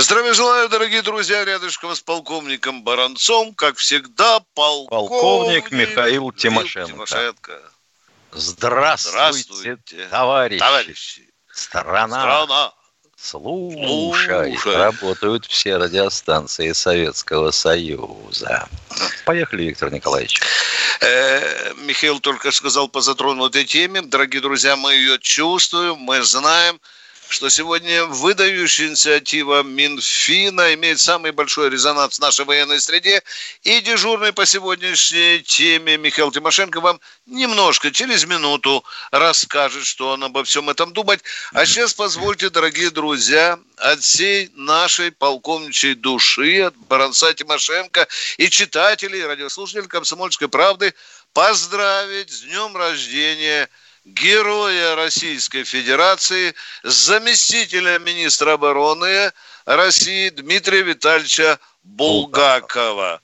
Здравия желаю, дорогие друзья, рядышком с полковником Баранцом, как всегда, полковник, полковник Михаил Тимошенко. Тимошенко. Здравствуйте, Здравствуйте, товарищи. товарищи. Страна, Страна. слушай, Слушай. работают все радиостанции Советского Союза. Поехали, Виктор Николаевич. Э, Михаил только сказал по затронутой теме. Дорогие друзья, мы ее чувствуем, мы знаем, что сегодня выдающая инициатива Минфина имеет самый большой резонанс в нашей военной среде. И дежурный по сегодняшней теме Михаил Тимошенко вам немножко, через минуту, расскажет, что он обо всем этом думает. А сейчас позвольте, дорогие друзья, от всей нашей полковничьей души, от Баранца Тимошенко и читателей, и радиослушателей «Комсомольской правды» поздравить с днем рождения героя Российской Федерации, заместителя министра обороны России Дмитрия Витальевича Булгакова.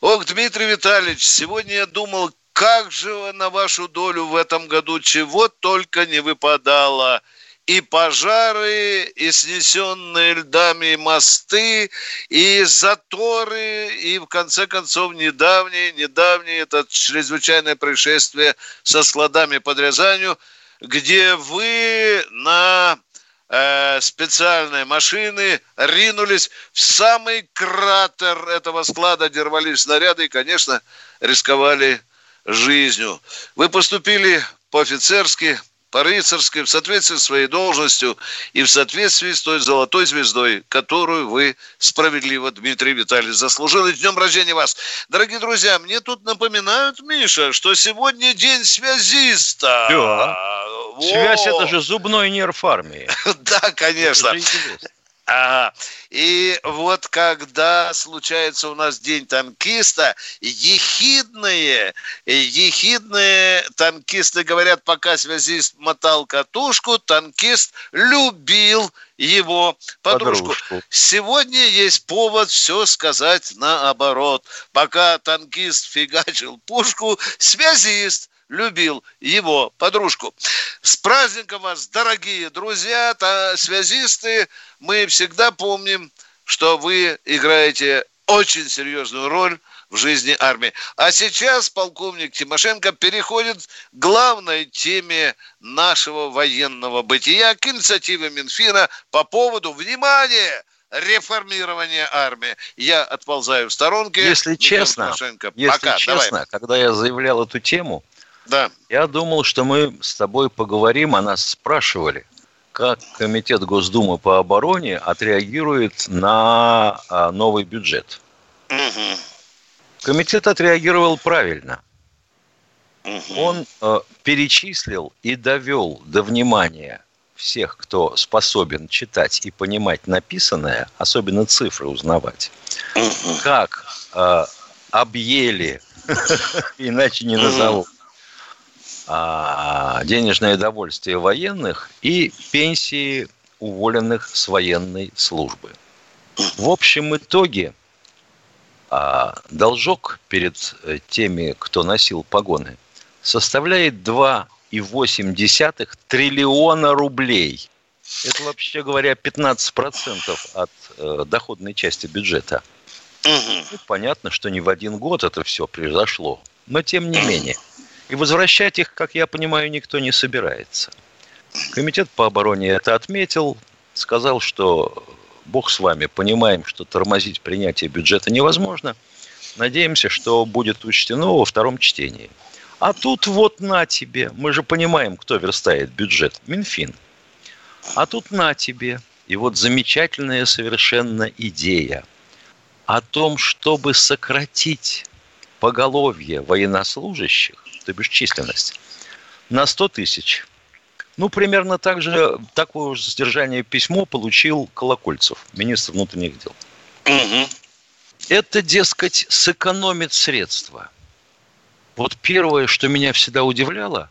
Ох, Дмитрий Витальевич, сегодня я думал, как же на вашу долю в этом году чего только не выпадало. И пожары, и снесенные льдами мосты, и заторы, и в конце концов недавнее, недавнее это чрезвычайное происшествие со складами под Рязанью, где вы на э, специальной машины ринулись в самый кратер этого склада, где рвались снаряды и, конечно, рисковали жизнью. Вы поступили по-офицерски, по-рыцарски, в соответствии с своей должностью и в соответствии с той золотой звездой, которую вы справедливо, Дмитрий Витальевич, заслужили. С днем рождения вас! Дорогие друзья, мне тут напоминают, Миша, что сегодня день связиста. Да. Во! Связь – это же зубной нерв армии. Да, конечно. Ага. И вот когда случается у нас день танкиста, ехидные, ехидные танкисты говорят, пока связист мотал катушку, танкист любил его подружку. Подружку. Сегодня есть повод все сказать наоборот. Пока танкист фигачил пушку, связист любил его подружку. С праздником вас, дорогие друзья, та- связисты. Мы всегда помним, что вы играете очень серьезную роль в жизни армии. А сейчас полковник Тимошенко переходит к главной теме нашего военного бытия, к инициативе Минфина по поводу, внимания, реформирования армии. Я отползаю в сторонке. Если Михаил честно, Тимошенко, Если пока, честно, давай. когда я заявлял эту тему, Да. я думал, что мы с тобой поговорим, а нас спрашивали, как Комитет Госдумы по обороне отреагирует на а, новый бюджет. Мгм. Комитет отреагировал правильно. Мгм. Он э, перечислил и довел до внимания всех, кто способен читать и понимать написанное, особенно цифры узнавать, Мгм. как э, объели, иначе не назову, денежное довольствие военных и пенсии уволенных с военной службы. В общем итоге а, должок перед э, теми, кто носил погоны, составляет 2,8 триллиона рублей. Это, вообще говоря, 15% от э, доходной части бюджета. Ну, понятно, что не в один год это все произошло, но тем не менее. И возвращать их, как я понимаю, никто не собирается. Комитет по обороне это отметил, сказал, что бог с вами, понимаем, что тормозить принятие бюджета невозможно. Надеемся, что будет учтено во втором чтении. А тут вот на тебе, мы же понимаем, кто верстает бюджет, Минфин. А тут на тебе, и вот замечательная совершенно идея о том, чтобы сократить поголовье военнослужащих, то бишь численность, на 100 тысяч. Ну, примерно так же, такое же содержание письмо получил Колокольцев, министр внутренних дел. Угу. Это, дескать, сэкономит средства. Вот первое, что меня всегда удивляло,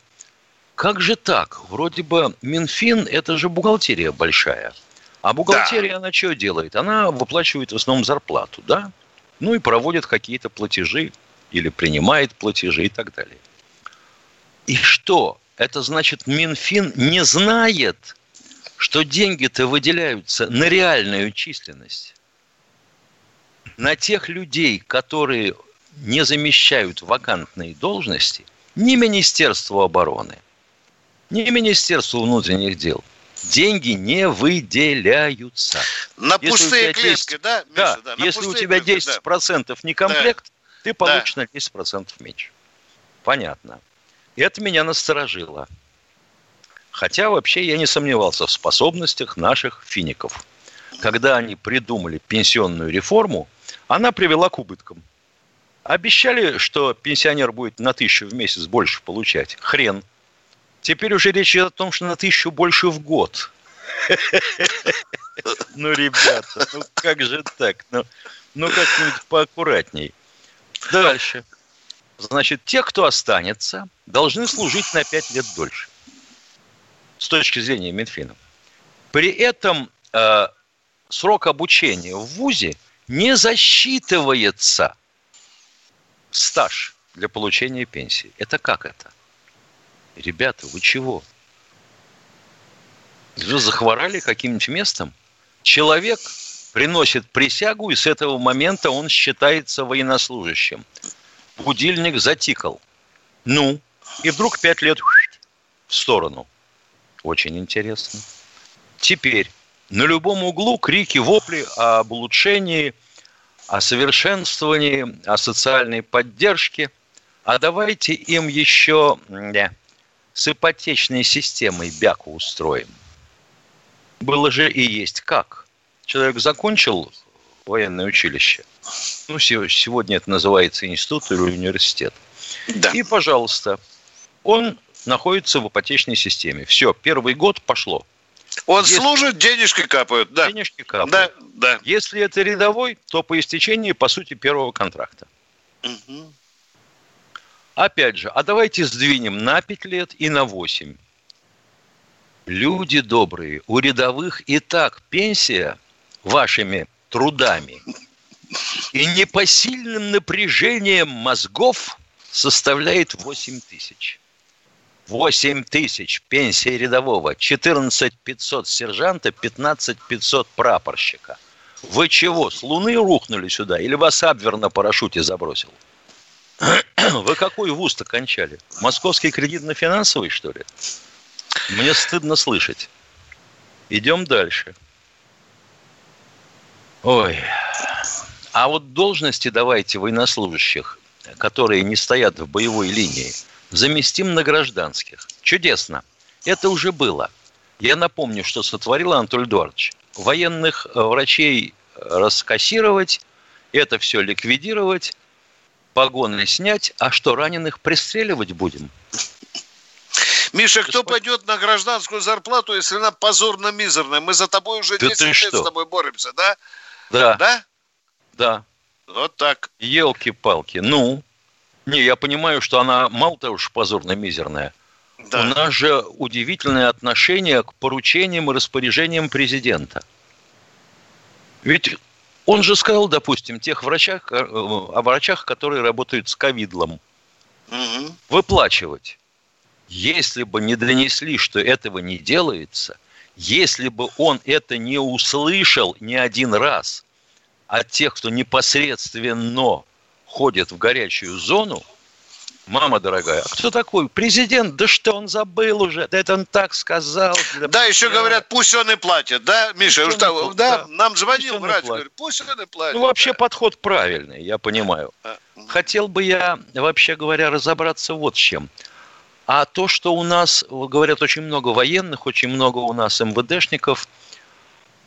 как же так? Вроде бы Минфин – это же бухгалтерия большая. А бухгалтерия, да. она что делает? Она выплачивает в основном зарплату, да? Ну и проводит какие-то платежи или принимает платежи и так далее. И что? Это значит, Минфин не знает, что деньги-то выделяются на реальную численность. На тех людей, которые не замещают вакантные должности, ни Министерство обороны, ни Министерство внутренних дел деньги не выделяются. На если пустые клетки, 10, да, Миша? Да, да если у тебя 10% да. не комплект, да. ты получишь да. на 10% меньше. Понятно. Это меня насторожило. Хотя вообще я не сомневался в способностях наших фиников. Когда они придумали пенсионную реформу, она привела к убыткам. Обещали, что пенсионер будет на тысячу в месяц больше получать. Хрен. Теперь уже речь идет о том, что на тысячу больше в год. Ну, ребята, ну как же так? Ну, ну как-нибудь поаккуратней. Дальше. Значит, те, кто останется, должны служить на 5 лет дольше. С точки зрения Минфина. При этом э, срок обучения в ВУЗе не засчитывается стаж для получения пенсии. Это как это? Ребята, вы чего? Вы захворали каким-нибудь местом? Человек приносит присягу, и с этого момента он считается военнослужащим будильник затикал. Ну, и вдруг пять лет в сторону. Очень интересно. Теперь на любом углу крики, вопли об улучшении, о совершенствовании, о социальной поддержке. А давайте им еще не, с ипотечной системой бяку устроим. Было же и есть как. Человек закончил военное училище. Ну, сегодня это называется институт или университет. Да. И, пожалуйста, он находится в ипотечной системе. Все, первый год пошло. Он Если... служит, денежки капают, да. Денежки капают. Да, да. Если это рядовой, то по истечении, по сути, первого контракта. Угу. Опять же, а давайте сдвинем на 5 лет и на 8. Люди добрые, у рядовых и так пенсия вашими трудами и непосильным напряжением мозгов составляет 8 тысяч. 8 тысяч пенсия рядового, 14 500 сержанта, 15 500 прапорщика. Вы чего, с Луны рухнули сюда или вас Абвер на парашюте забросил? Вы какой вуз-то? Московский кредитно-финансовый, что ли? Мне стыдно слышать. Идем дальше. Ой. А вот должности давайте военнослужащих, которые не стоят в боевой линии, заместим на гражданских. Чудесно. Это уже было. Я напомню, что сотворил Анатолий Эдуардович. Военных э, врачей раскассировать, это все ликвидировать, погоны снять, а что, раненых пристреливать будем? Миша, кто пойдет на гражданскую зарплату, если она позорно-мизерная? Мы за тобой уже 10 лет с тобой боремся, да? Да. Да? Да. Вот так. Елки-палки. Ну, не, я понимаю, что она мало того, что позорно-мизерная. Да. У нас же удивительное отношение к поручениям и распоряжениям президента. Ведь он же сказал, допустим, тех врачах, э, о врачах, которые работают с ковидлом, угу. выплачивать. Если бы не донесли, что этого не делается, если бы он это не услышал ни один раз от тех, кто непосредственно ходит в горячую зону, Мама дорогая, а кто такой? Президент? Да что он забыл уже? Да это он так сказал. Для... Да, еще говорят, пусть он и платит, да, Миша? Пусть что, платит, да, да, нам звонил врач, говорит, пусть он и платит. Ну, вообще да. подход правильный, я понимаю. А, Хотел бы я, вообще говоря, разобраться вот с чем. А то, что у нас, говорят, очень много военных, очень много у нас МВДшников,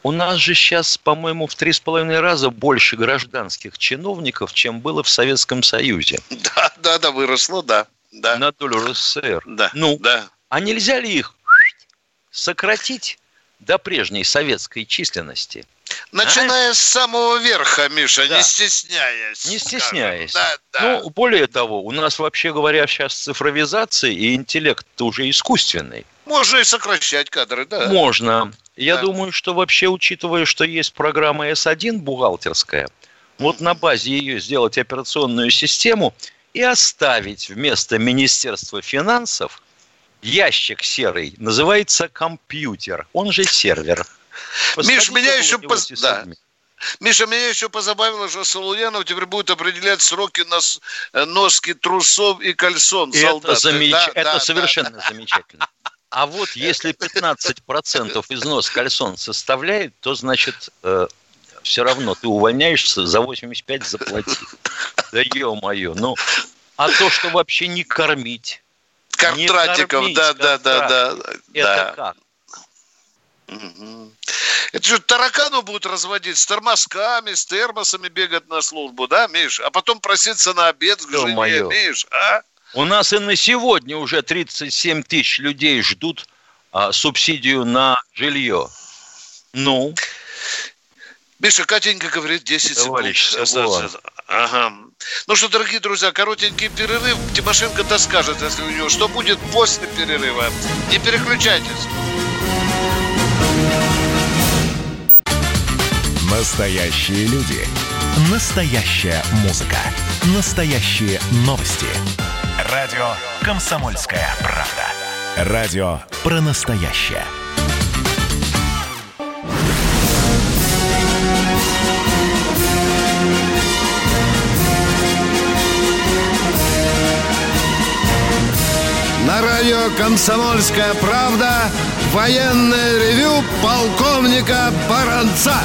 у нас же сейчас, по-моему, в три с половиной раза больше гражданских чиновников, чем было в Советском Союзе. Да, да, да, выросло, да. да. На долю РСФСР. Да, ну, да. А нельзя ли их сократить до прежней советской численности. Начиная а? с самого верха, Миша, да. не стесняясь. Не стесняясь. Да, да. Ну, более того, у нас, вообще говоря, сейчас цифровизация и интеллект уже искусственный. Можно и сокращать кадры, да. Можно. Я да. думаю, что вообще, учитывая, что есть программа S1 бухгалтерская, вот на базе ее сделать операционную систему и оставить вместо Министерства финансов ящик серый, называется компьютер, он же сервер. Миш, меня еще... Да. Миша, меня еще позабавило, что Солуянов теперь будет определять сроки нос... Э, носки трусов и кальсон. Это, замеч... да, это да, совершенно да. замечательно. А вот если 15% износ кальсон составляет, то значит э, все равно ты увольняешься, за 85 заплати. Да ё-моё, ну, а то, что вообще не кормить. Картратиков, да, да, да, да. Это да. как? Это же таракану будут разводить с тормозками, с термосами бегать на службу, да, Миш? А потом проситься на обед к жене, Миш, а? У нас и на сегодня уже 37 тысяч людей ждут а, субсидию на жилье. Ну? Миша, Катенька говорит 10 Товарищ секунд. Ага. Ну что, дорогие друзья, коротенький перерыв. Тимошенко-то скажет, если у него, что будет после перерыва. Не переключайтесь. Настоящие люди. Настоящая музыка. Настоящие новости. Радио «Комсомольская правда». Радио про настоящее. На радио «Комсомольская правда» военное ревю полковника Баранца.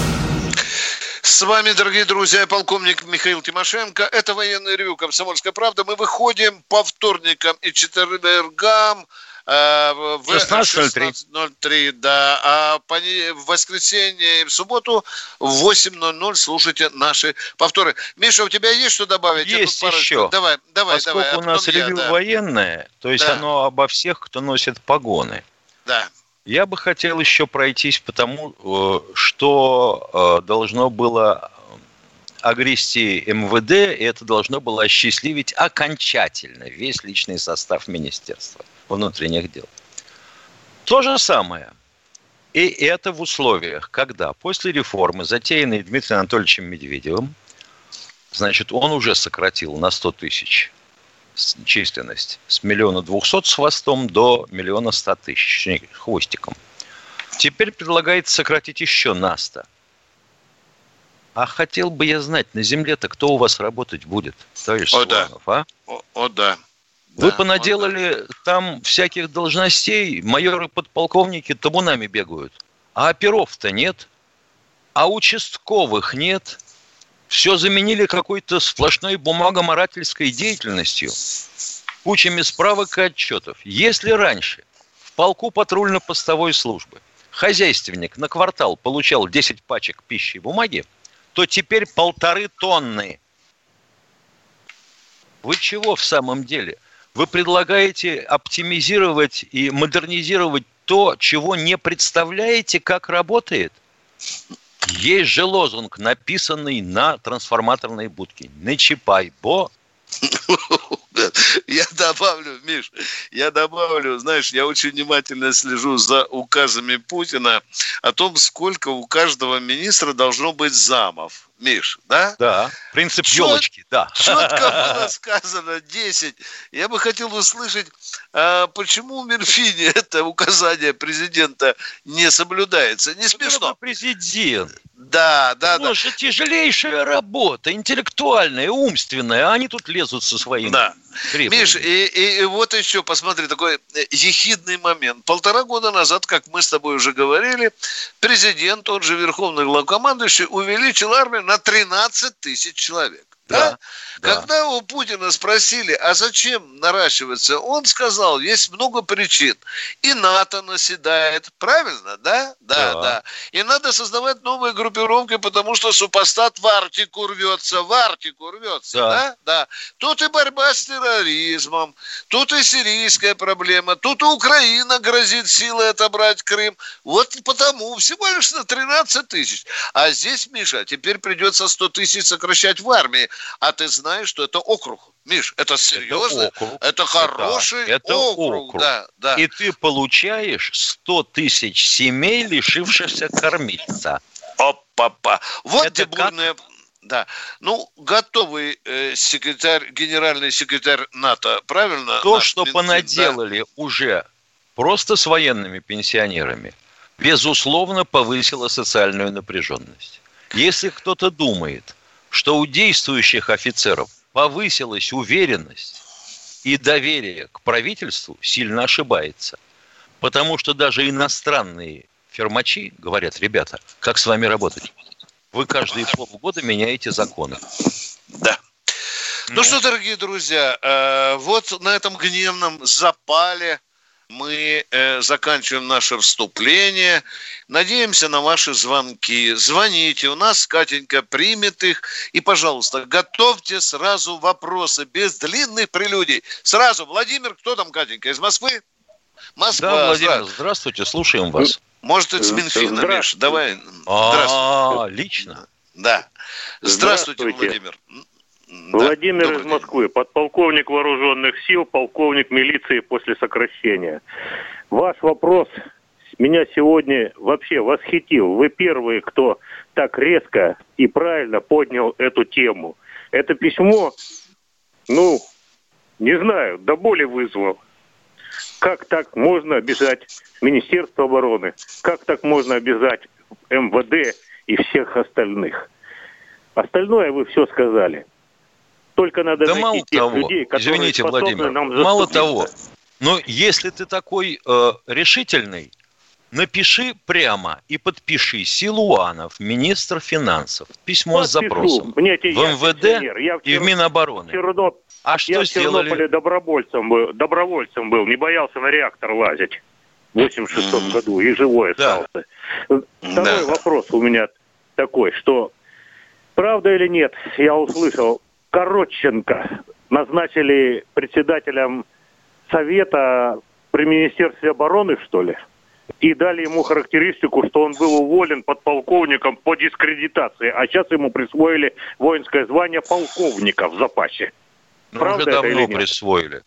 С вами, дорогие друзья, полковник Михаил Тимошенко. Это военный ревю «Комсомольская правда». Мы выходим по вторникам и четвергам в 16.03. да. А в воскресенье и в субботу в 8.00 слушайте наши повторы. Миша, у тебя есть что добавить? Есть еще. Давай, давай, Поскольку давай. у нас ревю да. военное, то есть да. оно обо всех, кто носит погоны. Да. Я бы хотел еще пройтись по тому, э, что э, должно было огрести МВД, и это должно было осчастливить окончательно весь личный состав Министерства внутренних дел. То же самое. И это в условиях, когда после реформы, затеянной Дмитрием Анатольевичем Медведевым, значит, он уже сократил на 100 тысяч численность с миллиона двухсот с хвостом до миллиона ста тысяч хвостиком. Теперь предлагается сократить еще на 100. А хотел бы я знать, на земле-то кто у вас работать будет, товарищ О, Суворов, да. а? О, о, да. Вы да, понаделали да. там всяких должностей, майоры, подполковники табунами бегают. А оперов-то нет, а участковых нет – все заменили какой-то сплошной бумагоморательской деятельностью, кучами справок и отчетов. Если раньше в полку патрульно-постовой службы хозяйственник на квартал получал 10 пачек пищи и бумаги, то теперь полторы тонны. Вы чего в самом деле? Вы предлагаете оптимизировать и модернизировать то, чего не представляете, как работает? Есть же лозунг, написанный на трансформаторной будке. Не чипай, бо я добавлю, Миш, я добавлю, знаешь, я очень внимательно слежу за указами Путина о том, сколько у каждого министра должно быть замов. Миш, да? Да, принцип Чет, елочки, да. Четко было сказано 10. Я бы хотел услышать, а почему в Минфине это указание президента не соблюдается? Не смешно. Это президент. Да, да, да. же тяжелейшая работа, интеллектуальная, умственная, а они тут лезут со своим. Да. Требованием. Миш, и, и, и вот еще, посмотри, такой э, ехидный момент. Полтора года назад, как мы с тобой уже говорили, президент, тот же верховный главкомандующий, увеличил армию на 13 тысяч человек. Да? да? Когда у Путина спросили, а зачем наращиваться, он сказал, есть много причин. И НАТО наседает, правильно, да? Да, да. да. И надо создавать новые группировки, потому что супостат в Арктику рвется, в Арктику рвется, да? Да. да. Тут и борьба с терроризмом, тут и сирийская проблема, тут и Украина грозит силой отобрать Крым. Вот потому всего лишь на 13 тысяч. А здесь, Миша, теперь придется 100 тысяч сокращать в армии. А ты знаешь, что это округ. Миш, это серьезно? Это, округ. это хороший да, это округ. округ. Да, да. И ты получаешь 100 тысяч семей, лишившихся кормильца. Опа-па. Вот это дебурная... Как... Да. Ну, готовый э, секретарь, генеральный секретарь НАТО, правильно? То, что Минфин, понаделали да? уже просто с военными пенсионерами, безусловно, повысило социальную напряженность. Если кто-то думает, что у действующих офицеров повысилась уверенность и доверие к правительству, сильно ошибается. Потому что даже иностранные фермачи говорят, ребята, как с вами работать? Вы каждые полгода меняете законы. Да. Ну, ну что, дорогие друзья, э, вот на этом гневном запале мы э, заканчиваем наше вступление. Надеемся на ваши звонки. Звоните, у нас Катенька примет их. И, пожалуйста, готовьте сразу вопросы, без длинных прелюдий. Сразу, Владимир, кто там, Катенька, из Москвы? Москва. Да, Владимир, здравствуйте, слушаем вас. Может, это с Минфина, Миш, давай. А, лично. Да. Здравствуйте, Владимир. Владимир да, из Москвы, подполковник вооруженных сил, полковник милиции после сокращения. Ваш вопрос меня сегодня вообще восхитил. Вы первые, кто так резко и правильно поднял эту тему. Это письмо, ну, не знаю, до боли вызвал. Как так можно обижать Министерство обороны? Как так можно обижать МВД и всех остальных? Остальное вы все сказали. Только надо да найти мало тех того. людей, которые Извините, Владимир, нам мало того. Но если ты такой э, решительный, напиши прямо и подпиши Силуанов, министр финансов, письмо Подпишу. с запросом Мне в МВД я в и в Минобороны. Черно... А что я в сделали? Чернобыле добровольцем был, добровольцем был, не боялся на реактор лазить в 86 mm. году и живой да. остался. Второй да. вопрос у меня такой, что правда или нет, я услышал, Коротченко назначили председателем совета при Министерстве обороны, что ли? И дали ему характеристику, что он был уволен подполковником по дискредитации, а сейчас ему присвоили воинское звание полковника в запасе. Ну, Правда уже давно это или нет? присвоили.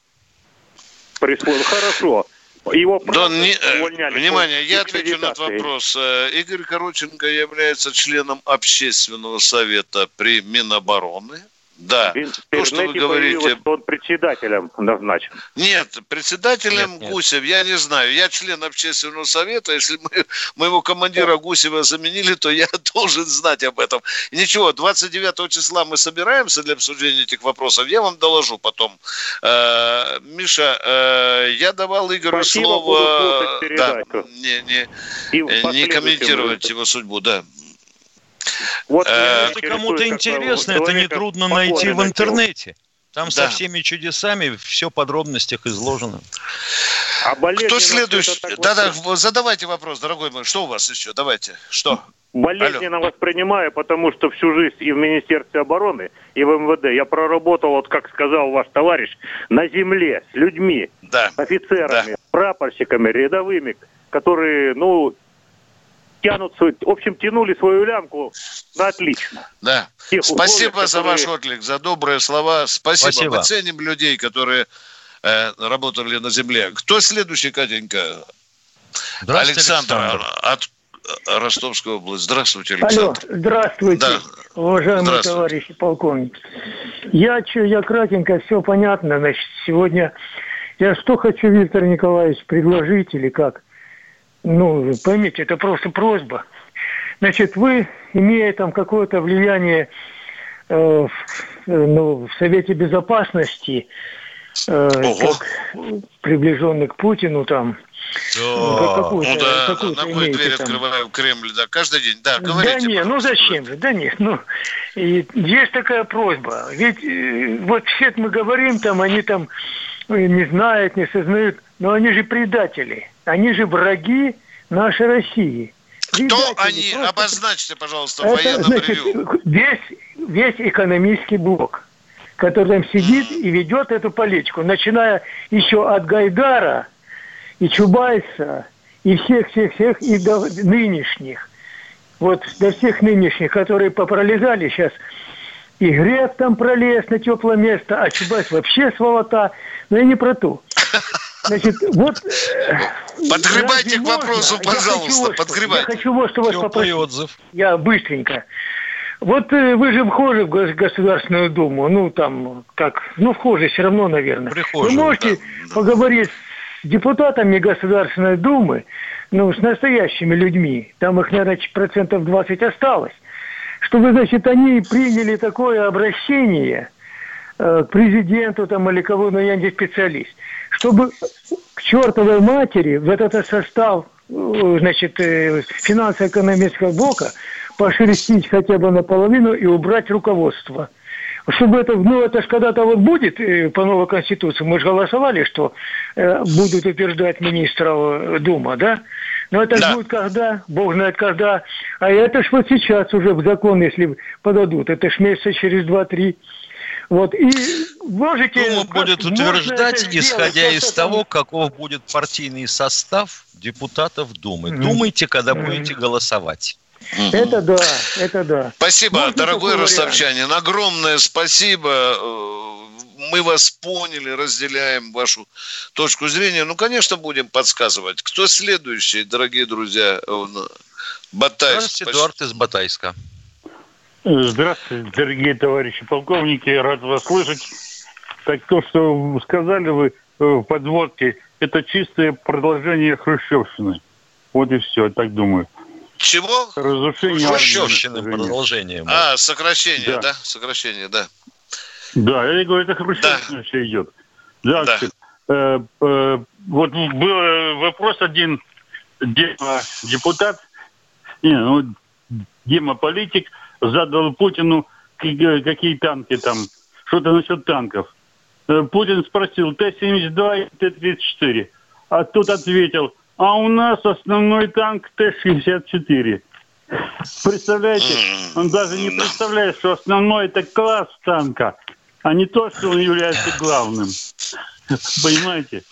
Присвоили. Хорошо. Его да, не, э, внимание, я отвечу на этот вопрос. Э, Игорь Короченко является членом общественного совета при Минобороны. Да. То, что вы говорите... Что он председателем назначен. Нет, председателем нет, нет. Гусев я не знаю. Я член общественного совета. Если мы моего командира Гусева заменили, то я должен знать об этом. Ничего, 29 числа мы собираемся для обсуждения этих вопросов. Я вам доложу потом. Э, Миша, э, я давал Игорю Спасибо, слово... Да, не, не, не комментировать его судьбу, да. Вот э, это кому-то интересно, это нетрудно найти в интернете. Там да. со всеми чудесами все в подробностях изложено. А Кто следующий? Да-да, задавайте вопрос, дорогой мой. Что у вас еще? Давайте. Что? Болезненно Алло. воспринимаю, потому что всю жизнь и в Министерстве обороны, и в МВД я проработал, вот как сказал ваш товарищ, на земле с людьми, да. офицерами, да. прапорщиками, рядовыми, которые, ну, тянутся, в общем, тянули свою лямку на отлично. Да. Спасибо условиях, за которые... ваш отклик, за добрые слова. Спасибо. Спасибо. Мы ценим людей, которые э, работали на земле. Кто следующий, Катенька? Александр, Александр от э, Ростовской области. Здравствуйте, Александр. Алло, здравствуйте, да. уважаемые здравствуйте. товарищи полковник. Я, что, я кратенько, все понятно. Значит, сегодня я что хочу, Виктор Николаевич, предложить или как? Ну, поймите, это просто просьба. Значит, вы, имея там какое-то влияние э, в, ну, в Совете Безопасности, э, как приближенный к Путину там, да. Ну, ну да, мой дверь там. открываю Кремль, да, каждый день. Да, говорите. Да нет, ну зачем же, да нет, ну, и есть такая просьба. Ведь э, вот все мы говорим там, они там э, не знают, не сознают. но они же предатели, они же враги нашей России. Кто предатели. они? Просто... Обозначьте, пожалуйста, в военном значит, ревю. Весь, весь экономический блок, который там сидит и ведет эту политику, начиная еще от Гайдара и Чубайса, и всех-всех-всех, и до нынешних. Вот до всех нынешних, которые попролезали сейчас – и грек там пролез на теплое место, а Чубайс вообще сволота. Но я не про то. Значит, вот... Э, Подгребайте к вопросу, можно? пожалуйста, я подгребайте. Я хочу вот что вас попросить. отзыв. Я быстренько. Вот э, вы же вхожи в Государственную Думу, ну там, как, ну вхожи все равно, наверное. Прихожие, вы можете да. поговорить с депутатами Государственной Думы, ну, с настоящими людьми, там их, наверное, процентов 20 осталось, чтобы, значит, они приняли такое обращение э, к президенту там или кого, но я не специалист, чтобы к чертовой матери в этот состав э, значит, э, финансово-экономического блока пошерстить хотя бы наполовину и убрать руководство. Чтобы это, ну это же когда-то вот будет э, по новой конституции, мы же голосовали, что э, будут утверждать министра Дума, да? Но это да. будет когда, бог знает когда. А это ж вот сейчас уже в закон, если подадут. Это ж месяца через два-три. Вот, и можете... Дума будет утверждать, исходя из того, каков будет партийный состав депутатов Думы. Mm. Думайте, когда mm. будете голосовать. Это да, это да. Спасибо, Можно дорогой ростовчанин. Огромное спасибо э, мы вас поняли, разделяем вашу точку зрения. Ну, конечно, будем подсказывать. Кто следующий, дорогие друзья? Батайск. Эдуард из Батайска. Здравствуйте, дорогие товарищи полковники. Рад вас слышать. Так то, что сказали вы э, в подводке, это чистое продолжение хрущевщины. Вот и все, я так думаю. Чего? Разрушение Хрущевщины продолжением. А, сокращение, да? да? Сокращение, да. Да, я говорю, это хрущевщина да. все идет. Да. да. Э, э, вот был вопрос один, Дима депутат, не, ну, Дима политик, задал Путину, какие танки там, что-то насчет танков. Э, Путин спросил, Т-72 и Т-34. А тут ответил, а у нас основной танк Т-64. Представляете, он даже не представляет, что основной это класс танка, а не то, что он является главным. Понимаете?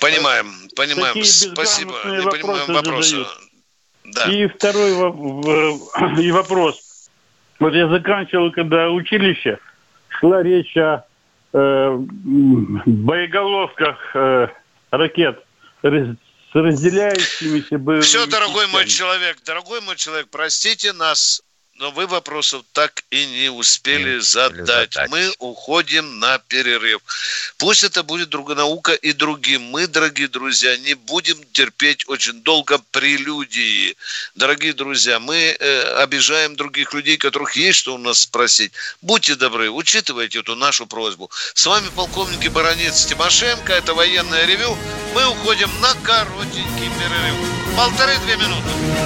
Понимаем, понимаем. Такие Спасибо. Не понимаем вопросы. Да. И второй и вопрос. Вот я заканчивал, когда училище, шла речь о э, боеголовках э, ракет с разделяющимися боевыми Все, дорогой мой человек, дорогой мой человек, простите нас, но вы вопросов так и не успели не задать. задать. Мы уходим на перерыв. Пусть это будет другая наука и другим. Мы, дорогие друзья, не будем терпеть очень долго прелюдии. Дорогие друзья, мы э, обижаем других людей, которых есть что у нас спросить. Будьте добры, учитывайте эту нашу просьбу. С вами полковник Баронец Тимошенко. Это военное ревю. Мы уходим на коротенький перерыв. Полторы-две минуты.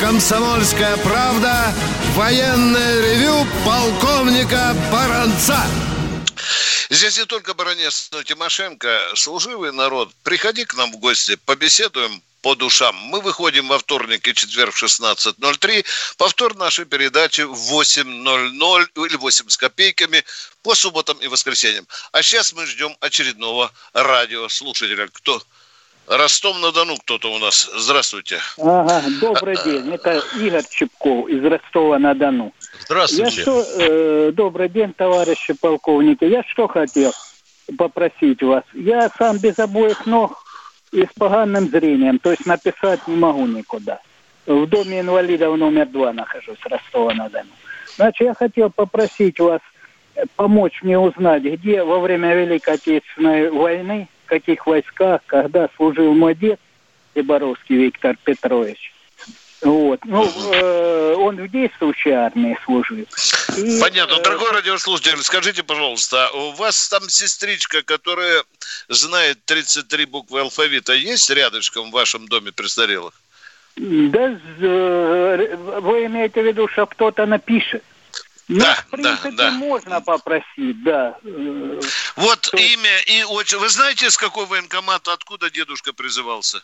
«Комсомольская правда» военное ревю полковника Баранца. Здесь не только баронец, но Тимошенко, служивый народ. Приходи к нам в гости, побеседуем по душам. Мы выходим во вторник и четверг в 16.03. Повтор нашей передачи в 8.00 или 8 с копейками по субботам и воскресеньям. А сейчас мы ждем очередного радиослушателя. Кто Ростов-на-Дону кто-то у нас. Здравствуйте. Ага, добрый день. Это Игорь Чепков из Ростова-на-Дону. Здравствуйте. Я что, э, добрый день, товарищи полковники. Я что хотел попросить вас? Я сам без обоих ног и с поганым зрением, то есть написать не могу никуда. в доме инвалидов номер два нахожусь, Ростова-на-Дону. Значит, я хотел попросить вас помочь мне узнать, где во время Великой Отечественной войны, в каких войсках, когда служил мой дед, Иборовский Виктор Петрович. Вот. Ну, э, он в действующей армии служил. И, Понятно. Э, Дорогой радиослушатель, скажите, пожалуйста, у вас там сестричка, которая знает 33 буквы алфавита, есть рядышком в вашем доме престарелых? Да, э, вы имеете в виду, что кто-то напишет? Ну, да, в принципе, да, да. можно попросить, да. Вот То... имя и очень... Вы знаете, с какого военкомата, откуда дедушка призывался?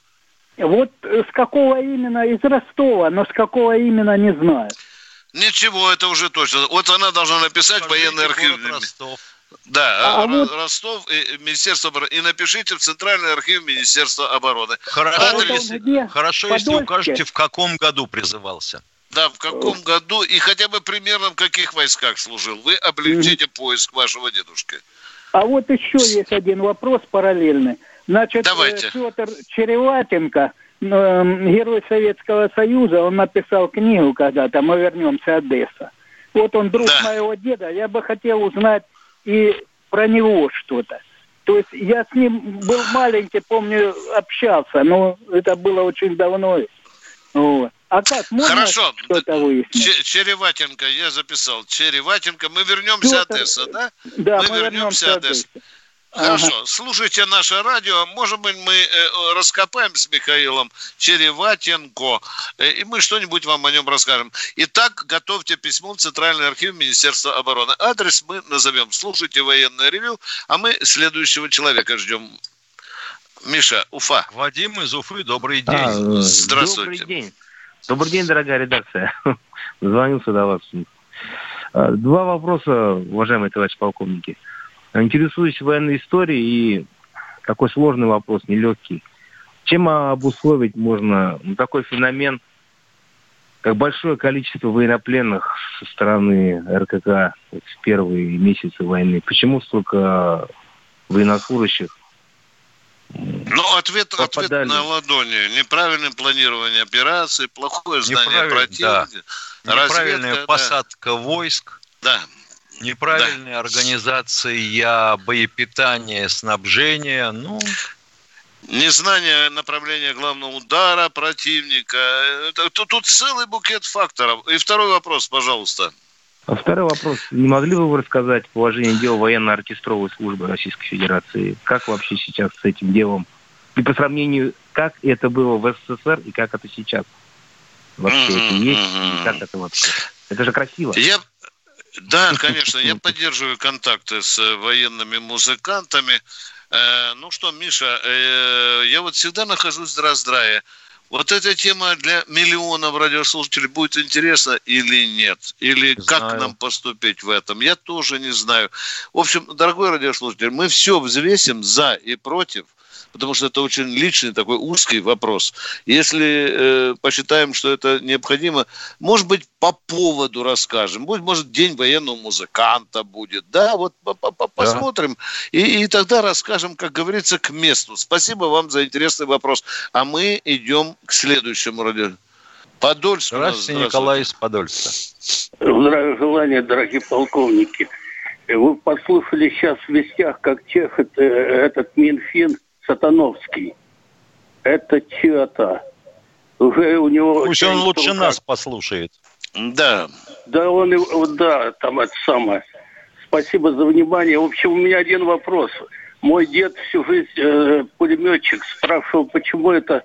Вот э, с какого именно, из Ростова, но с какого именно не знаю. Ничего, это уже точно. Вот она должна написать Скажите, военный архив. Ростов. Да, а, а вот... Ростов, и, Министерство обороны. И напишите в Центральный архив Министерства обороны. Хорошо, Адрес... если, хорошо если укажете, в каком году призывался. Да, в каком году и хотя бы примерно в каких войсках служил. Вы облегчите поиск вашего дедушки. А вот еще есть один вопрос параллельный. Значит, Давайте. Петр Череватенко, герой Советского Союза, он написал книгу когда-то «Мы вернемся Одесса». Вот он друг да. моего деда, я бы хотел узнать и про него что-то. То есть я с ним был маленький, помню, общался, но это было очень давно. Вот. А как, можно Хорошо. что-то выяснить? Череватенко, я записал. Череватенко, мы вернемся Петр... Одесса, да? Да, мы, мы вернемся Одесса. Одесса. Хорошо, ага. слушайте наше радио. Может быть, мы э, раскопаем с Михаилом Череватенко, э, и мы что-нибудь вам о нем расскажем. Итак, готовьте письмо в Центральный архив Министерства обороны. Адрес мы назовем. Слушайте военное ревю, а мы следующего человека ждем. Миша, Уфа. Вадим из Уфы, добрый день. А, Здравствуйте. Добрый день. Добрый день, дорогая редакция. Звонил сюда вас. А, два вопроса, уважаемые товарищи полковники. Интересуюсь военной историей и такой сложный вопрос, нелегкий. Чем обусловить можно ну, такой феномен, как большое количество военнопленных со стороны РКК в первые месяцы войны? Почему столько военнослужащих ну, ответ, ответ на ладони. Неправильное планирование операции, плохое знание противника. Да. Неправильная посадка да. войск. Да. Неправильная да. организация боепитания, снабжения, ну... Незнание направления главного удара противника. Это, тут, тут целый букет факторов. И второй вопрос, пожалуйста. А второй вопрос. Не могли бы вы рассказать положение дела военно-оркестровой службы Российской Федерации? Как вообще сейчас с этим делом? И по сравнению, как это было в СССР и как это сейчас? Вообще это есть? И как это вообще? Это же красиво. Я, да, конечно, я поддерживаю контакты с военными музыкантами. Э, ну что, Миша, э, я вот всегда нахожусь в раздрае. Вот эта тема для миллионов радиослушателей будет интересна или нет? Или знаю. как нам поступить в этом? Я тоже не знаю. В общем, дорогой радиослушатель, мы все взвесим за и против – потому что это очень личный такой узкий вопрос. Если э, посчитаем, что это необходимо, может быть, по поводу расскажем. Будет, может, день военного музыканта будет. Да, вот по -по -по посмотрим. Да. И, и тогда расскажем, как говорится, к месту. Спасибо вам за интересный вопрос. А мы идем к следующему радио. Подольск. Здравствуйте, Николай из Подольска. Здравия желания, дорогие полковники. Вы послушали сейчас в вестях, как чех это, этот Минфин Сатановский. Это чья-то. Уже у него... Пусть он лучше рука. нас послушает. Да. Да, он, да, там это самое. Спасибо за внимание. В общем, у меня один вопрос. Мой дед всю жизнь э, пулеметчик спрашивал, почему это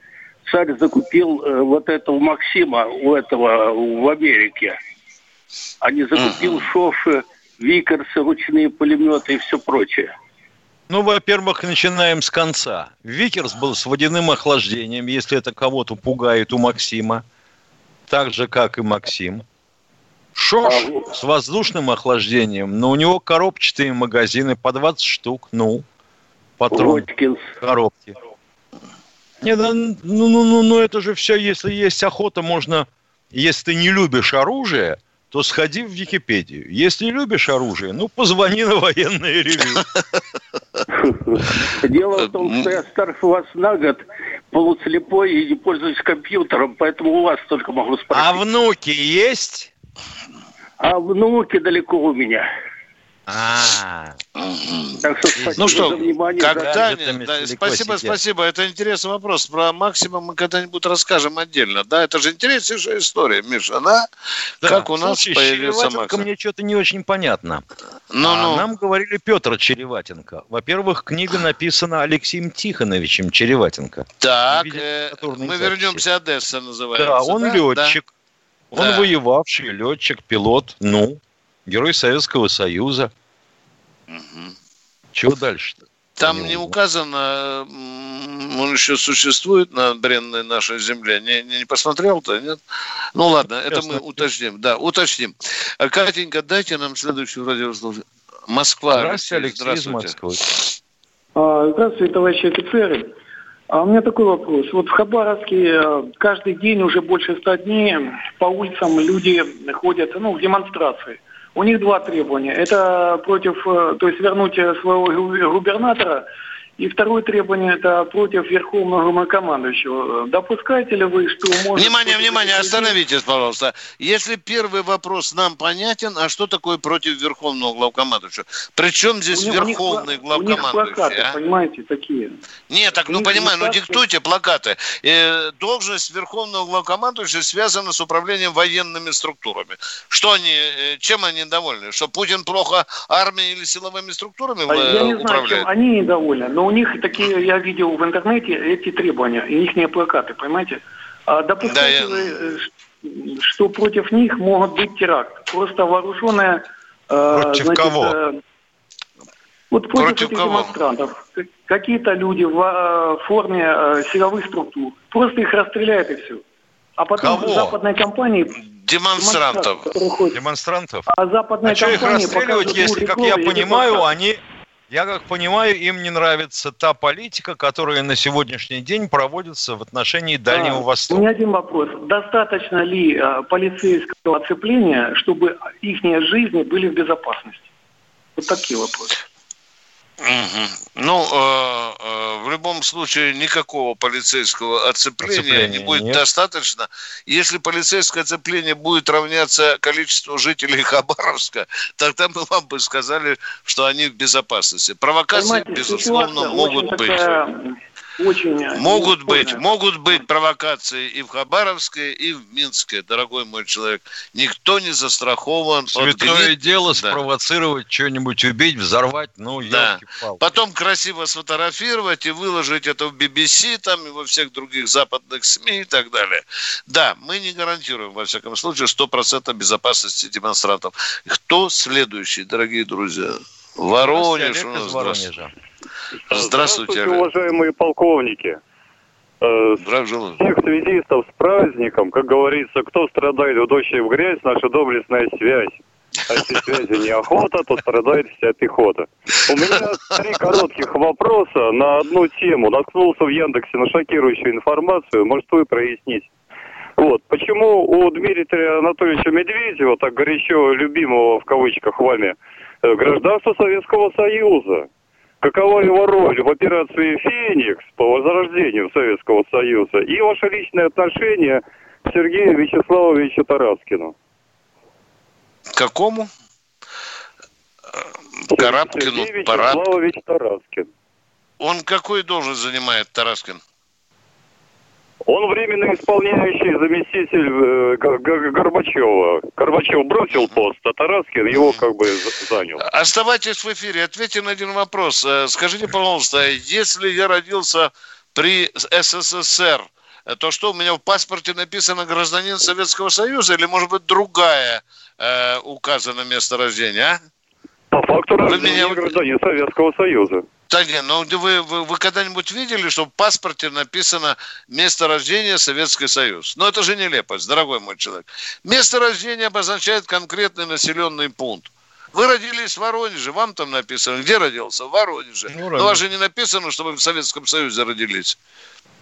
царь закупил э, вот этого Максима у этого в Америке, а не закупил uh-huh. Шоши, Викерсы, ручные пулеметы и все прочее. Ну, во-первых, начинаем с конца. Викерс был с водяным охлаждением, если это кого-то пугает у Максима. Так же, как и Максим. Шош с воздушным охлаждением, но у него коробчатые магазины по 20 штук, ну, патрон коробки. Нет, ну, ну, ну, ну, ну, это же все, если есть охота, можно, если ты не любишь оружие, то сходи в Википедию. Если любишь оружие, ну, позвони на военное ревю. Дело в том, что я старше вас на год, полуслепой и не пользуюсь компьютером, поэтому у вас только могу спросить. А внуки есть? А внуки далеко у меня. А, так что ну что, когда да, спасибо, спасибо. Это интересный вопрос. Про максимум мы когда-нибудь расскажем отдельно. Да, это же интереснейшая история, Миша, да? да. Как у нас Слушай, появился максимум. мне что-то не очень понятно. Ну, а ну. Нам говорили Петр Череватенко. Во-первых, книга написана Алексеем Тихоновичем Череватенко. Так, э, мы вернемся Одесса называется. Да, он да? летчик. Да. Он да. воевавший летчик, пилот. Ну, Герой Советского Союза. Угу. Чего дальше-то? Там не указано, он еще существует на бренной нашей земле. Не, не, не посмотрел-то, нет? Ну ладно, это мы уточним. Да, уточним. А, Катенька, дайте нам следующую радиослужбу. Москва. Здравствуйте, Алексей здравствуйте. из Москвы. А, здравствуйте, товарищи офицеры. А у меня такой вопрос. Вот в Хабаровске э, каждый день уже больше ста дней по улицам люди ходят ну, в демонстрации. У них два требования. Это против, э, то есть вернуть своего губернатора и второе требование это против Верховного командующего. Допускаете ли вы, что может... Внимание, внимание, остановитесь, пожалуйста. Если первый вопрос нам понятен, а что такое против Верховного главкомандующего? Причем здесь у Верховный у главкомандующий? У них плакаты, а? понимаете, такие. Нет, так, ну понимаю, ну диктуйте плакаты. Э, должность Верховного главкомандующего связана с управлением военными структурами. Что они, э, чем они недовольны? Что Путин плохо армией или силовыми структурами а Я не знаю, чем они недовольны, но у них такие, я видел в интернете эти требования, и их плакаты, понимаете? А допускайте да, я... Э, что против них могут быть теракт. Просто вооруженная... Э, против значит, кого? Э, вот против, против этих кого? демонстрантов. Какие-то люди в форме силовых структур. Просто их расстреляют и все. А потом Кого? западной компании... Демонстрантов. Демонстрантов. А западная а компания... что их расстреливать, если, как я понимаю, они я как понимаю, им не нравится та политика, которая на сегодняшний день проводится в отношении Дальнего а, Востока. У меня один вопрос. Достаточно ли а, полицейского оцепления, чтобы их жизни были в безопасности? Вот такие вопросы. Угу. Ну, э, э, в любом случае, никакого полицейского оцепления, оцепления не будет нет. достаточно. Если полицейское оцепление будет равняться количеству жителей Хабаровска, тогда мы вам бы сказали, что они в безопасности. Провокации, Понимаете, безусловно, могут быть. Такая очень... Могут быть, могут быть провокации и в Хабаровске, и в Минске, дорогой мой человек. Никто не застрахован Святое от Святое дело да. спровоцировать, что-нибудь убить, взорвать, ну, да. Потом красиво сфотографировать и выложить это в BBC, там, и во всех других западных СМИ и так далее. Да, мы не гарантируем, во всяком случае, 100% безопасности демонстрантов. Кто следующий, дорогие друзья? Воронеж у нас. Воронежа. Здравствуйте, Здравствуйте уважаемые полковники. Э, Здравствуйте. Всех связистов с праздником, как говорится, кто страдает в дождь и в грязь, наша доблестная связь. А если связи неохота, то страдает вся пехота. У меня три коротких вопроса на одну тему. Наткнулся в Яндексе на шокирующую информацию. Может, вы прояснить? Вот. Почему у Дмитрия Анатольевича Медведева, так горячо любимого в кавычках вами, э, гражданство Советского Союза? Какова его роль в операции «Феникс» по возрождению Советского Союза и ваше личное отношение к Сергею Вячеславовичу Тараскину? Какому? Карабкину, Сергей Вячеславович Тараскин. Он какую должность занимает, Тараскин? Он временно исполняющий заместитель э, Горбачева. Горбачев бросил пост, а Тараскин его как бы занял. Оставайтесь в эфире, ответьте на один вопрос. Э, скажите, пожалуйста, если я родился при СССР, то что у меня в паспорте написано гражданин Советского Союза или может быть другая э, указано место рождения, а? По факту рождения меня... гражданин Советского Союза. Да нет, ну вы, вы, вы когда-нибудь видели, что в паспорте написано место рождения Советский Союз? Ну это же нелепость, дорогой мой человек. Место рождения обозначает конкретный населенный пункт. Вы родились в Воронеже, вам там написано, где родился? В Воронеже. Ну, Но у вас же не написано, что вы в Советском Союзе родились.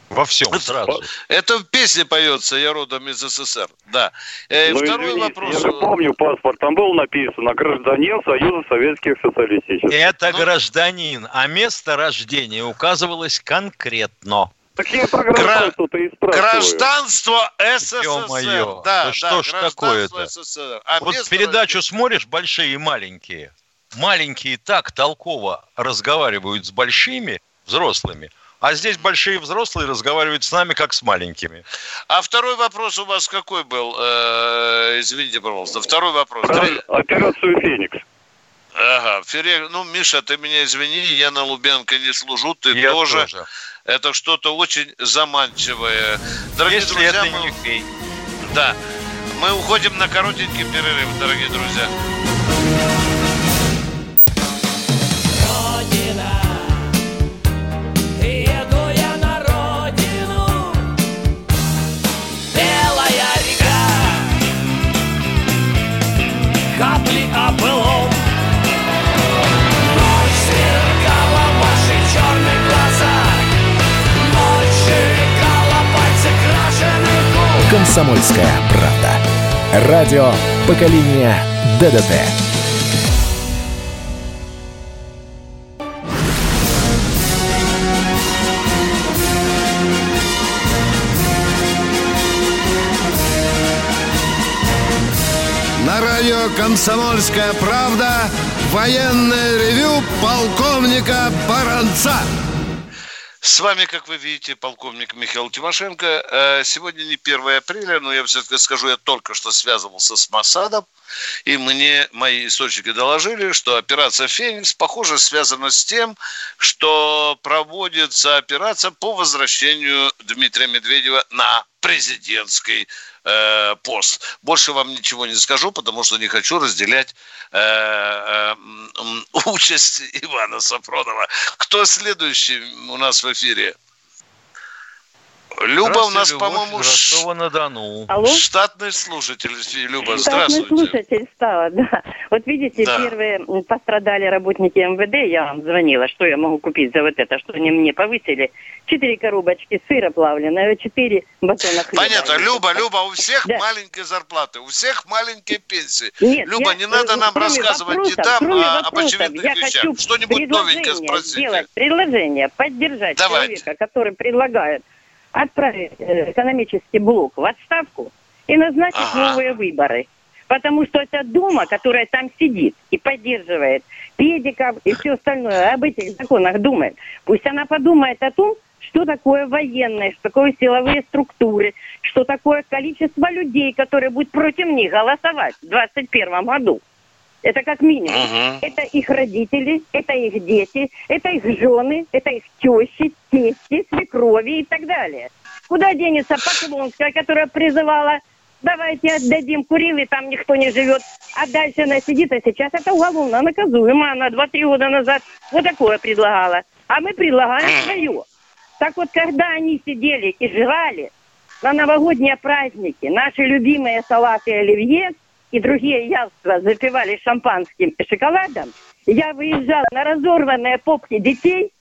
Во всем сразу. Это в песне поется «Я родом из СССР». Да. Э, ну, второй извините, вопрос. Я же помню паспорт. Там было написано «Гражданин Союза Советских Социалистических». Это ну... гражданин, а место рождения указывалось конкретно. Такие программы тут и Гражданство СССР. Ё-моё, да, да, что ж такое-то? А вот передачу смотришь «Большие и маленькие». Маленькие так толково разговаривают с большими взрослыми, а здесь большие взрослые разговаривают с нами, как с маленькими. А второй вопрос у вас какой был? Э, извините, пожалуйста. Второй вопрос. Операцию «Феникс». Ага, Фере... ну, Миша, ты меня извини, я на Лубенко не служу, ты я тоже. тоже. Это что-то очень заманчивое. Дорогие Если друзья, это мы... не Да. Мы уходим на коротенький перерыв, дорогие друзья. «Комсомольская правда». Радио поколения ДДТ». На радио «Комсомольская правда» военное ревю полковника Баранца. С вами, как вы видите, полковник Михаил Тимошенко. Э, сегодня не 1 апреля, но я все-таки скажу, я только что связывался с Масадом, и мне мои источники доложили, что операция «Феникс», похоже, связана с тем, что проводится операция по возвращению Дмитрия Медведева на президентский э, пост. Больше вам ничего не скажу, потому что не хочу разделять э, э, участь Ивана Сафронова. Кто следующий у нас в эфире? Люба у нас, по-моему, Алло? штатный слушатель. Люба, здравствуйте. Штатный слушатель стала, да. Вот видите, да. первые пострадали работники МВД, я вам звонила, что я могу купить за вот это, что они мне повысили. Четыре коробочки сыра плавленого, четыре батона хлеба. Понятно, Люба, Люба, у всех да. маленькие зарплаты, у всех маленькие пенсии. Нет, Люба, я, не надо нам рассказывать вопросов, не там, а об очевидных я вещах. Что-нибудь новенькое спросите. Сделать предложение, поддержать Давайте. человека, который предлагает отправить э, экономический блок в отставку и назначить ага. новые выборы. Потому что это Дума, которая там сидит и поддерживает педиков и все остальное, об этих законах думает. Пусть она подумает о том, что такое военное, что такое силовые структуры, что такое количество людей, которые будут против них голосовать в 2021 году. Это как минимум. Uh-huh. Это их родители, это их дети, это их жены, это их тещи, тести, свекрови и так далее. Куда денется Поклонская, которая призывала давайте отдадим Курилы, там никто не живет. А дальше она сидит, а сейчас это уголовно наказуемо. Она два-три года назад вот такое предлагала. А мы предлагаем свое. Так вот, когда они сидели и жрали на новогодние праздники наши любимые салаты оливье, и другие явства запивали шампанским и шоколадом, я выезжала на разорванные попки детей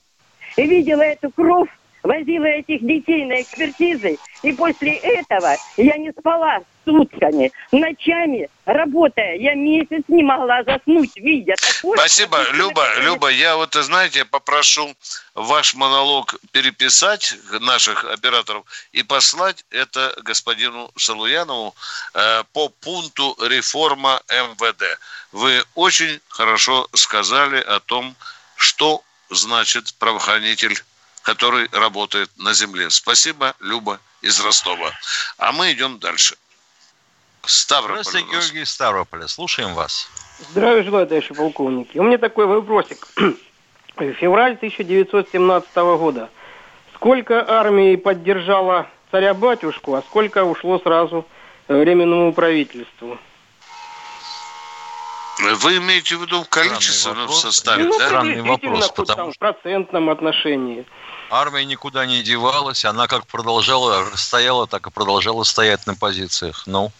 и видела эту кровь, возила этих детей на экспертизы, и после этого я не спала сутками, ночами работая. Я месяц не могла заснуть, видя такое. Спасибо, Люба, Люба, я вот, знаете, попрошу ваш монолог переписать наших операторов и послать это господину Салуянову э, по пункту реформа МВД. Вы очень хорошо сказали о том, что значит правоохранитель который работает на земле. Спасибо, Люба из Ростова. А мы идем дальше. Ставрополь. Здравствуйте, Георгий Ставрополя. Слушаем вас. Здравия желаю, товарищи полковники. У меня такой вопросик. Февраль 1917 года. Сколько армии поддержала царя-батюшку, а сколько ушло сразу временному правительству? Вы имеете в виду количество в составе, ну, да? Странный вопрос, потому там, в процентном отношении. Армия никуда не девалась, она как продолжала, стояла, так и продолжала стоять на позициях. Ну?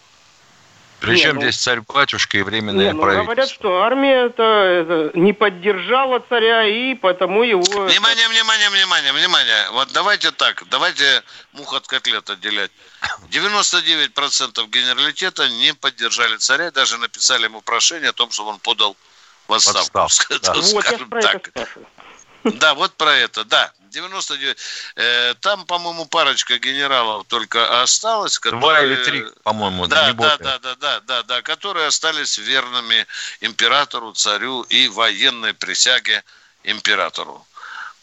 Причем не, ну, здесь царь-батюшка и временное не, ну, правительство? Говорят, что армия это, это не поддержала царя, и потому его... Внимание, внимание, внимание, внимание. Вот давайте так, давайте мух от котлет отделять. 99% генералитета не поддержали царя, даже написали ему прошение о том, чтобы он подал в отставку. Да. Вот, я про так. это Да, вот про это, да. 99. Э, там, по-моему, парочка генералов только осталась. Которые, Два или три, по-моему, да, да, да, да, да, да, да, которые остались верными императору, царю и военной присяге императору.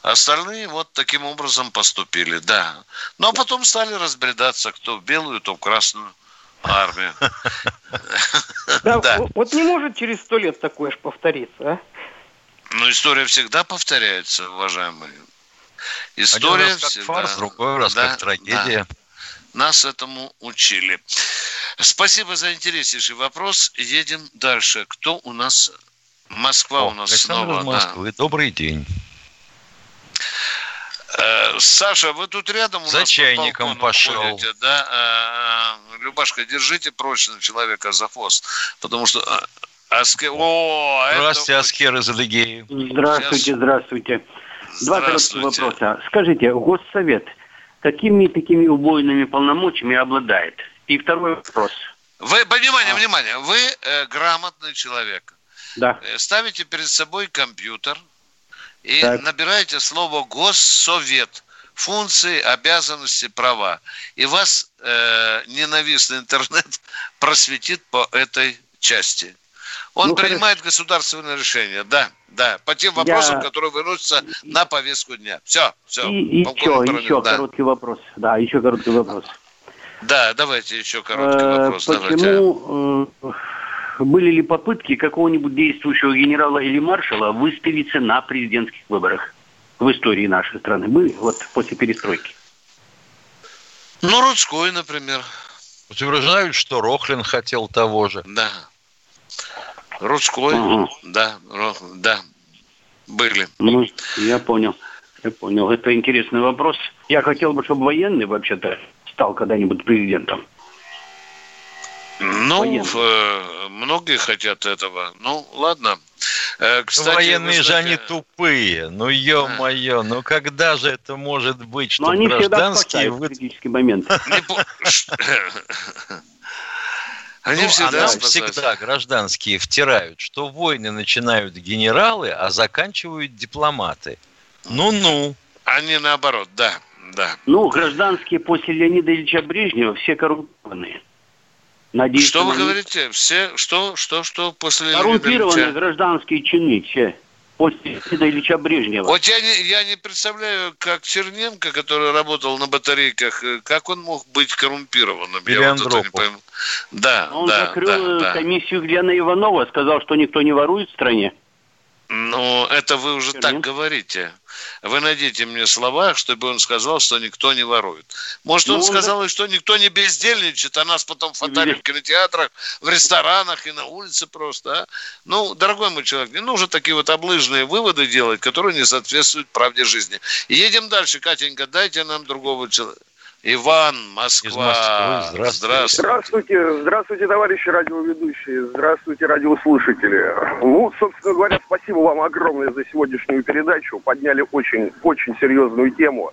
Остальные вот таким образом поступили, да. Но ну, а потом стали разбредаться, кто в белую, то в красную армию. Да, вот не может через сто лет такое же повториться, а? Ну, история всегда повторяется, уважаемые. История Один раз как всегда... фарс, другой раз да, как трагедия. Да. Нас этому учили. Спасибо за интереснейший вопрос. Едем дальше. Кто у нас? Москва О, у нас Александр снова. Москвы. Да. Добрый день. Э, Саша, вы тут рядом у За нас чайником пошел. Ходите, да? Э, Любашка, держите прочно человека за хвост, потому что... Э, Аске... О, здравствуйте, это... Аскер из Адыгеи. Здравствуйте, Сейчас... здравствуйте. Два коротких вопроса. Скажите, Госсовет какими такими убойными полномочиями обладает? И второй вопрос. Вы, внимание, а. внимание, вы э, грамотный человек. Да. Ставите перед собой компьютер, и так. набираете слово «госсовет», функции, обязанности, права. И вас э, ненавистный интернет просветит по этой части. Он ну, принимает хорошо. государственное решение, да, да, по тем вопросам, Я... которые выносятся на повестку дня. Все, все. И еще, еще да. короткий вопрос. Да, еще короткий вопрос. Да, давайте еще короткий э, вопрос. Почему давайте. Э, были ли попытки какого-нибудь действующего генерала или маршала выставиться на президентских выборах в истории нашей страны? Были вот после перестройки? Ну, Рудской, например. Утверждают, что Рохлин хотел того же. Да. Рудской, угу. да, да, были. Ну, я понял. Я понял. Это интересный вопрос. Я хотел бы, чтобы военный вообще-то стал когда-нибудь президентом. Ну, э, многие хотят этого. Ну, ладно. Э, ну, кстати, Военные же они тупые. Ну, ё-моё, а. ну когда же это может быть, что они гражданские... Вы... критический момент. Они ну, всегда, всегда гражданские втирают, что войны начинают генералы, а заканчивают дипломаты. Ну-ну. Они наоборот, да, да. Ну, гражданские после Леонида Ильича Брежнева все коррумпированные. Надеюсь, что вы говорите? Все, что, что, что после Коррумпированные Ильича? гражданские чины, все. После Ильича Брежнева. Вот я не, я не представляю, как Черненко, который работал на батарейках, э, как он мог быть коррумпированным? Или я вот это не пойму. Да, он да, закрыл да, комиссию Глена Иванова, сказал, что никто не ворует в стране. Ну, это вы уже так говорите. Вы найдите мне слова, чтобы он сказал, что никто не ворует. Может, ну, он сказал, да. что никто не бездельничает, а нас потом фотали в кинотеатрах, в ресторанах и на улице просто. А? Ну, дорогой мой человек, не нужно такие вот облыжные выводы делать, которые не соответствуют правде жизни. Едем дальше, Катенька, дайте нам другого человека. Иван, Москва. Здравствуйте. Здравствуйте. Здравствуйте, здравствуйте, товарищи радиоведущие. Здравствуйте, радиослушатели. Ну, собственно говоря, спасибо вам огромное за сегодняшнюю передачу. Подняли очень, очень серьезную тему.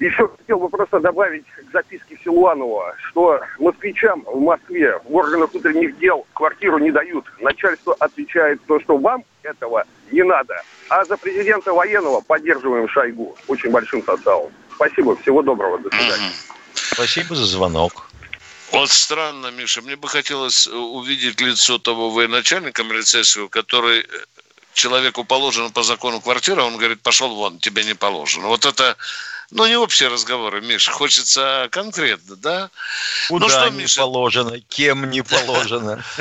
Еще хотел бы просто добавить к записке Силуанова, что москвичам в Москве в органах внутренних дел квартиру не дают. Начальство отвечает то, что вам этого не надо. А за президента военного поддерживаем Шойгу очень большим составом. Спасибо, всего доброго, до свидания. Спасибо за звонок. Вот странно, Миша, мне бы хотелось увидеть лицо того военачальника милицейского, который э, человеку положено по закону квартира, он говорит, пошел вон, тебе не положено. Вот это ну, не общие разговоры, Миш, хочется конкретно, да? Куда ну, что, не Миша? положено, кем не положено.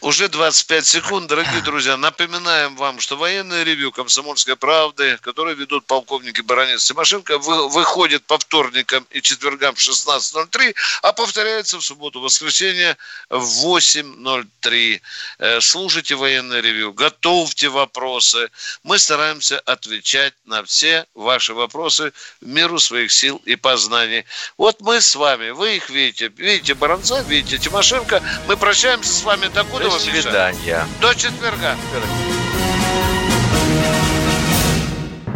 Уже 25 секунд, дорогие друзья. Напоминаем вам, что военное ревю «Комсомольской правды», которое ведут полковники Баранец Тимошенко, выходит по вторникам и четвергам в 16.03, а повторяется в субботу-воскресенье в 8.03. Э, слушайте военное ревю, готовьте вопросы. Мы стараемся отвечать на все ваши вопросы в меру своих сил и познаний. Вот мы с вами, вы их видите. Видите Баранца, видите Тимошенко. Мы прощаемся с вами до куда До свидания. До четверга.